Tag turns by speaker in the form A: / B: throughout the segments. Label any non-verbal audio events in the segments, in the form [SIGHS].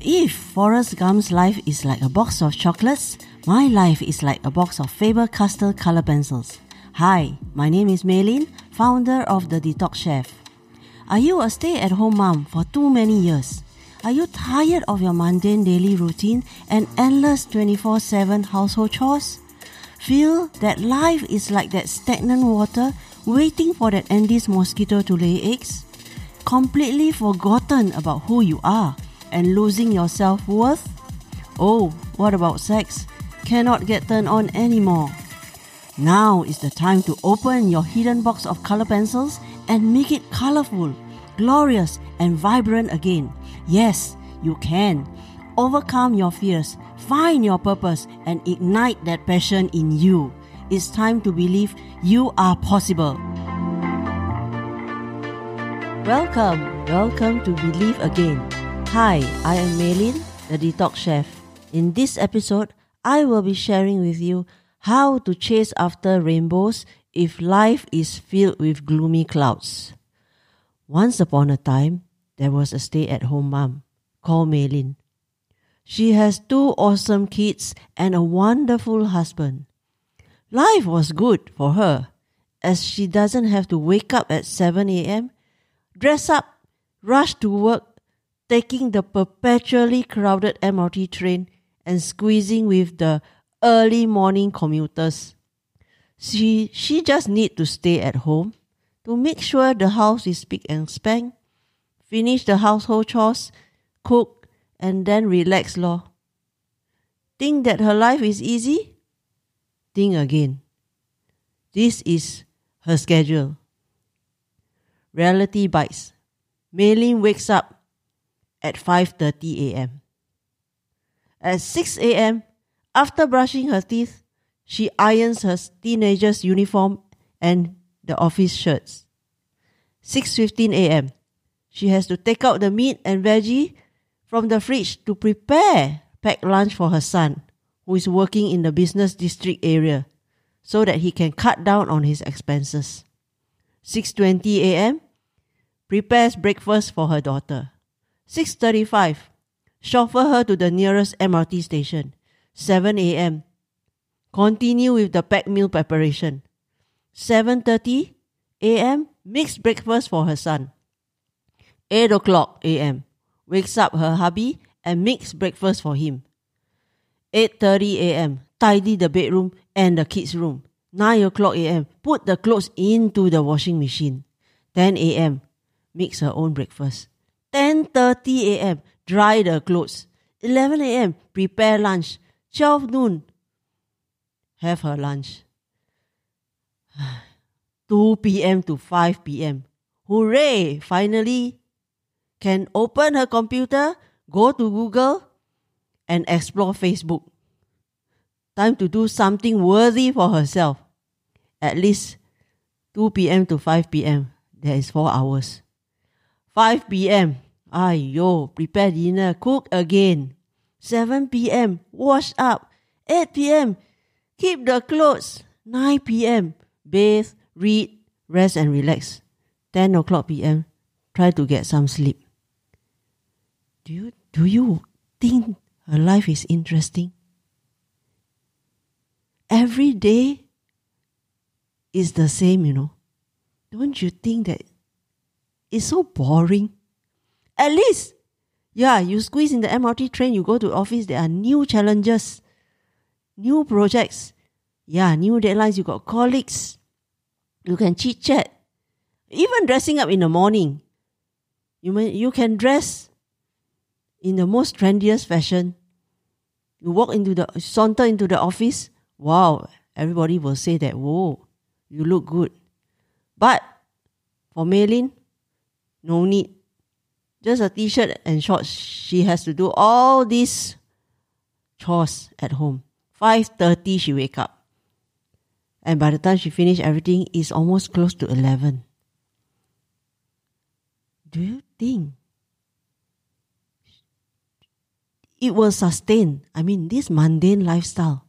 A: If Forrest Gump's life is like a box of chocolates, my life is like a box of Faber-Castell color pencils. Hi, my name is Maylin, founder of The Detox Chef. Are you a stay-at-home mom for too many years? Are you tired of your mundane daily routine and endless 24-7 household chores? Feel that life is like that stagnant water waiting for that Aedes mosquito to lay eggs? Completely forgotten about who you are and losing your self-worth? Oh, what about sex? Cannot get turned on anymore. Now is the time to open your hidden box of color pencils and make it colorful, glorious, and vibrant again. Yes, you can. Overcome your fears, find your purpose, and ignite that passion in you. It's time to believe you are possible. Welcome, welcome to Believe Again. Hi, I am Maylin, the Detox Chef. In this episode, I will be sharing with you how to chase after rainbows if life is filled with gloomy clouds. Once upon a time, there was a stay at home mom called Maylin. She has two awesome kids and a wonderful husband. Life was good for her as she doesn't have to wake up at 7 a.m., dress up, rush to work, taking the perpetually crowded MRT train and squeezing with the early morning commuters. She, she just need to stay at home to make sure the house is spick and span, finish the household chores, cook, and then relax lor. Think that her life is easy? Think again. This is her schedule. Reality bites. Maylin wakes up at 5:30 a.m. At 6 a.m., after brushing her teeth, she irons her teenager's uniform and the office shirts. 6:15 a.m. She has to take out the meat and veggie from the fridge to prepare packed lunch for her son, who is working in the business district area, so that he can cut down on his expenses. 6:20 a.m. prepares breakfast for her daughter. 6.35. Chauffeur her to the nearest MRT station. 7 a.m. Continue with the packed meal preparation. 7.30 a.m. Makes breakfast for her son. 8 o'clock a.m. Wakes up her hubby and makes breakfast for him. 8.30 a.m. Tidy the bedroom and the kids' room. 9 o'clock a.m. Put the clothes into the washing machine. 10 a.m. Makes her own breakfast. 10.30 a.m., dry the clothes. 11 a.m., prepare lunch. 12 noon, have her lunch. [SIGHS] 2 p.m. to 5 p.m. Hooray! Finally, can open her computer, go to Google, and explore Facebook. Time to do something worthy for herself. At least 2 p.m. to 5 p.m. There is 4 hours. 5 p.m. Ayo, prepare dinner, cook again. 7 p.m. Wash up. 8 p.m. Keep the clothes. 9 p.m. Bathe, read, rest and relax. 10 o'clock p.m. Try to get some sleep. Do you, do you think her life is interesting? Every day is the same, you know. Don't you think that it's so boring? At least, yeah, you squeeze in the MRT train, you go to office, there are new challenges, new projects. Yeah, new deadlines, you got colleagues. You can chit chat. Even dressing up in the morning. You may, you can dress in the most trendiest fashion. You walk into the saunter into the office. Wow, everybody will say that, whoa, you look good. But for Maylin, no need. Just a t-shirt and shorts. She has to do all these chores at home. 5.30 she wake up. And by the time she finish everything, it's almost close to 11. Do you think it will sustain? I mean, this mundane lifestyle.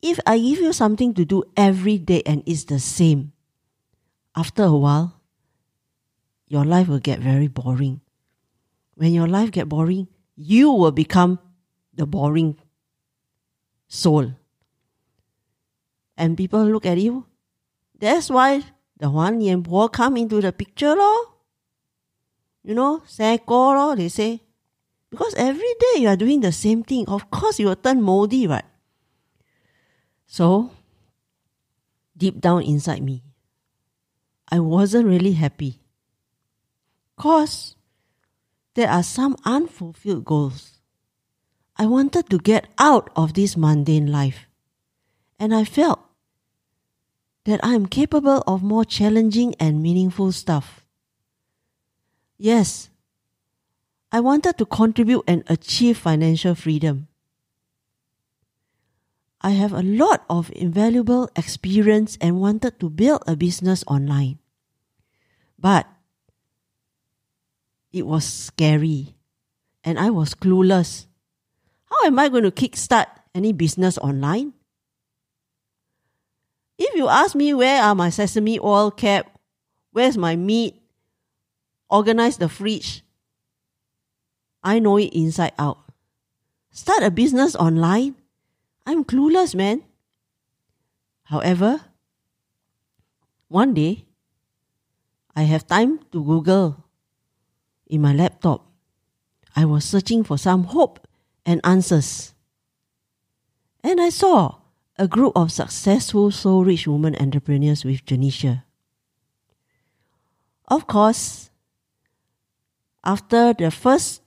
A: If I give you something to do every day and it's the same, after a while, your life will get very boring. when your life get boring, you will become the boring soul. And people look at you. That's why the Huan Yan Po come into the picture, lor. You know, Seko, lor, they say. Because every day you are doing the same thing. Of course, you will turn moldy, right? So, deep down inside me, I wasn't really happy. Because there are some unfulfilled goals. I wanted to get out of this mundane life. And I felt that I am capable of more challenging and meaningful stuff. Yes, I wanted to contribute and achieve financial freedom. I have a lot of invaluable experience and wanted to build a business online. But it was scary and I was clueless. How am I going to kickstart any business online? If you ask me where are my sesame oil cap, where's my meat, organize the fridge, I know it inside out. Start a business online? I'm clueless, man. However, one day, I have time to Google in my laptop. I was searching for some hope and answers. And I saw a group of successful soul rich women entrepreneurs with Janisha. Of course, after the first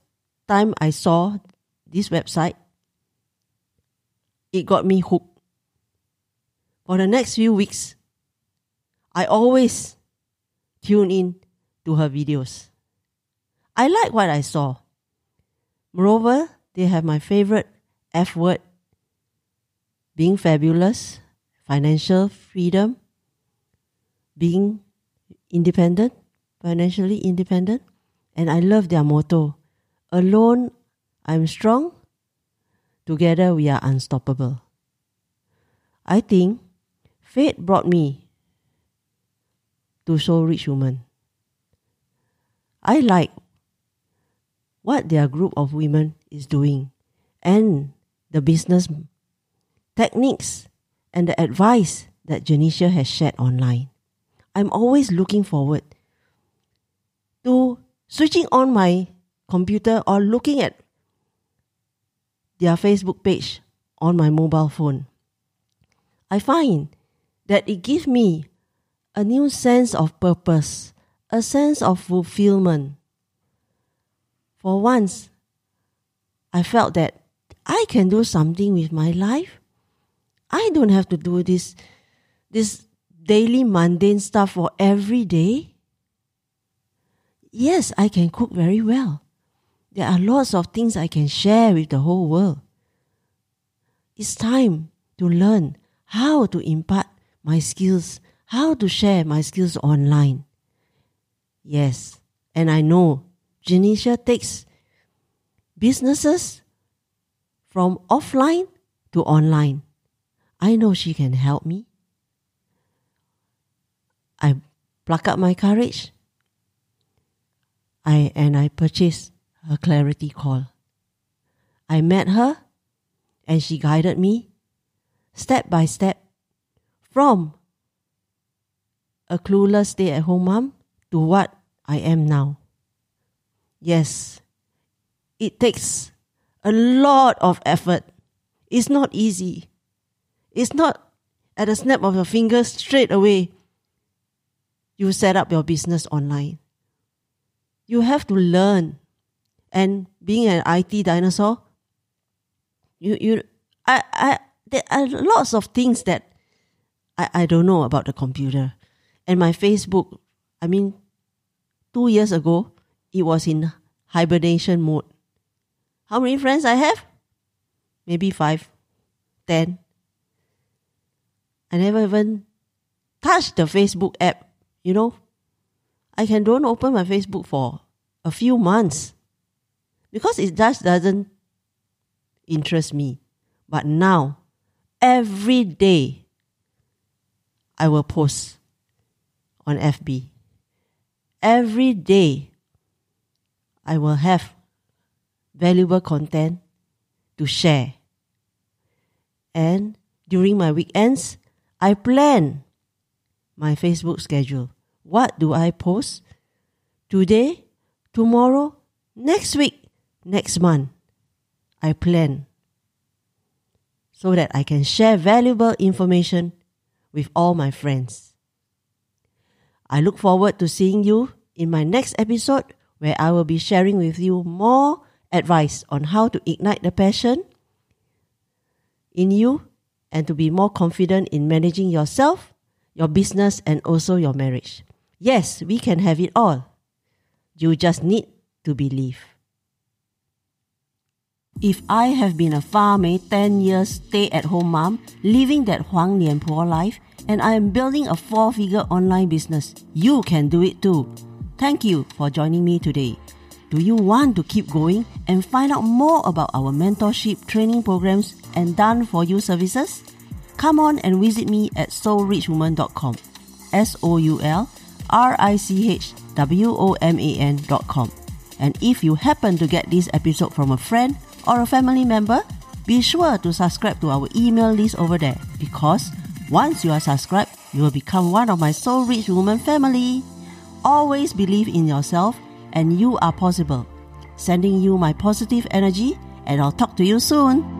A: time I saw this website, it got me hooked. For the next few weeks, I always tune in to her videos. I like what I saw. Moreover, they have my favorite F word being fabulous, financial freedom, being independent, financially independent. And I love their motto Alone, I'm strong. Together, we are unstoppable. I think fate brought me to Soul Rich Woman. I like what their group of women is doing and the business techniques and the advice that Janisha has shared online. I'm always looking forward to switching on my computer or looking at their Facebook page on my mobile phone. I find that it gives me a new sense of purpose, a sense of fulfillment, for once, I felt that I can do something with my life. I don't have to do this, this daily mundane stuff for every day. Yes, I can cook very well. There are lots of things I can share with the whole world. It's time to learn how to impart my skills, how to share my skills online. Yes, and I know Janisha takes businesses from offline to online. I know she can help me. I pluck up my courage. I and I purchased a clarity call. I met her and she guided me step by step from a clueless stay at home mom to what I am now. Yes, it takes a lot of effort. It's not easy. It's not at a snap of your fingers straight away. You set up your business online. You have to learn. And being an IT dinosaur, you you I I there are lots of things that I, I don't know about the computer. And my Facebook, I mean, two years ago, it was in hibernation mode. How many friends I have? Maybe five, ten. I never even touched the Facebook app, you know. I can don't open my Facebook for a few months because it just doesn't interest me. But now, every day, I will post on FB. Every day, I will have valuable content to share. And during my weekends, I plan my Facebook schedule. What do I post? Today, tomorrow, next week, next month. I plan so that I can share valuable information with all my friends. I look forward to seeing you in my next episode where I will be sharing with you more advice on how to ignite the passion in you and to be more confident in managing yourself, your business, and also your marriage. Yes, we can have it all. You just need to believe. If I have been a farmer 10 years stay at home mom, living that Huang Nian Po life, and I am building a four figure online business, you can do it too. Thank you for joining me today. Do you want to keep going and find out more about our mentorship training programs and done for you services? Come on and visit me at soulrichwoman.com. S O U L R I C H W O M A N.com. And if you happen to get this episode from a friend or a family member, be sure to subscribe to our email list over there because once you are subscribed, you will become one of my Soul Rich Woman family. Always believe in yourself and you are possible. Sending you my positive energy, and I'll talk to you soon.